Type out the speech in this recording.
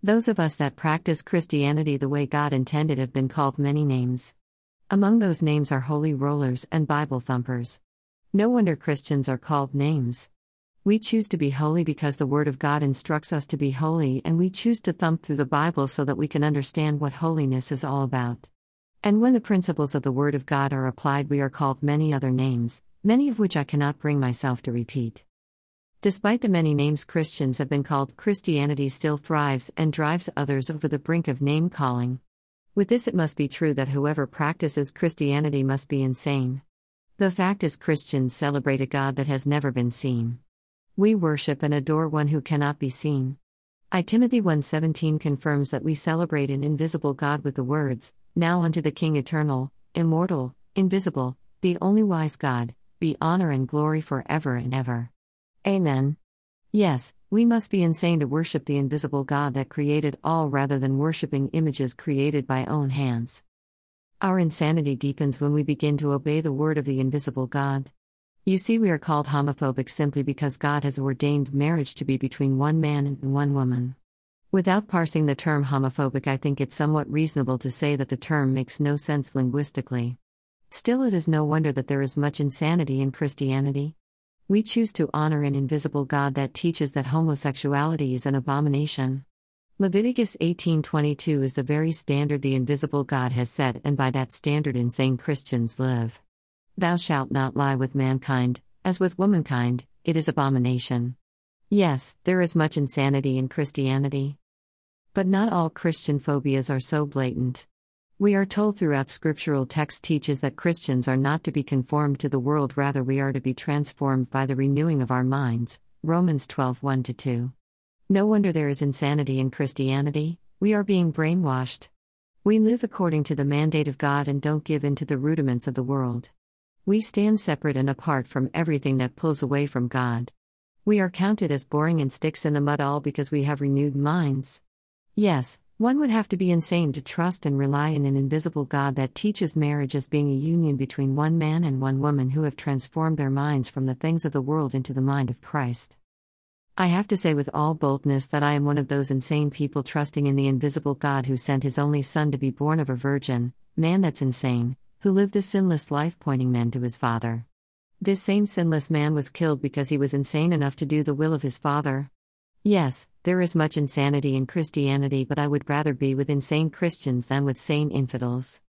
Those of us that practice Christianity the way God intended have been called many names. Among those names are holy rollers and Bible thumpers. No wonder Christians are called names. We choose to be holy because the Word of God instructs us to be holy, and we choose to thump through the Bible so that we can understand what holiness is all about. And when the principles of the Word of God are applied, we are called many other names, many of which I cannot bring myself to repeat. Despite the many names Christians have been called, Christianity still thrives and drives others over the brink of name calling. With this, it must be true that whoever practices Christianity must be insane. The fact is, Christians celebrate a God that has never been seen. We worship and adore one who cannot be seen. I Timothy 1:17 confirms that we celebrate an invisible God with the words, "Now unto the King eternal, immortal, invisible, the only wise God, be honor and glory forever and ever." Amen. Yes, we must be insane to worship the invisible God that created all rather than worshiping images created by own hands. Our insanity deepens when we begin to obey the word of the invisible God. You see, we are called homophobic simply because God has ordained marriage to be between one man and one woman. Without parsing the term homophobic, I think it's somewhat reasonable to say that the term makes no sense linguistically. Still, it is no wonder that there is much insanity in Christianity. We choose to honor an invisible God that teaches that homosexuality is an abomination. Leviticus 18:22 is the very standard the invisible God has set and by that standard insane Christians live. Thou shalt not lie with mankind, as with womankind, it is abomination. Yes, there is much insanity in Christianity. But not all Christian phobias are so blatant. We are told throughout scriptural text teaches that Christians are not to be conformed to the world, rather, we are to be transformed by the renewing of our minds. Romans 12 1 2. No wonder there is insanity in Christianity, we are being brainwashed. We live according to the mandate of God and don't give in to the rudiments of the world. We stand separate and apart from everything that pulls away from God. We are counted as boring and sticks in the mud all because we have renewed minds. Yes, one would have to be insane to trust and rely in an invisible God that teaches marriage as being a union between one man and one woman who have transformed their minds from the things of the world into the mind of Christ. I have to say with all boldness that I am one of those insane people trusting in the invisible God who sent his only Son to be born of a virgin, man that's insane, who lived a sinless life pointing men to his Father. This same sinless man was killed because he was insane enough to do the will of his Father. Yes, there is much insanity in Christianity, but I would rather be with insane Christians than with sane infidels.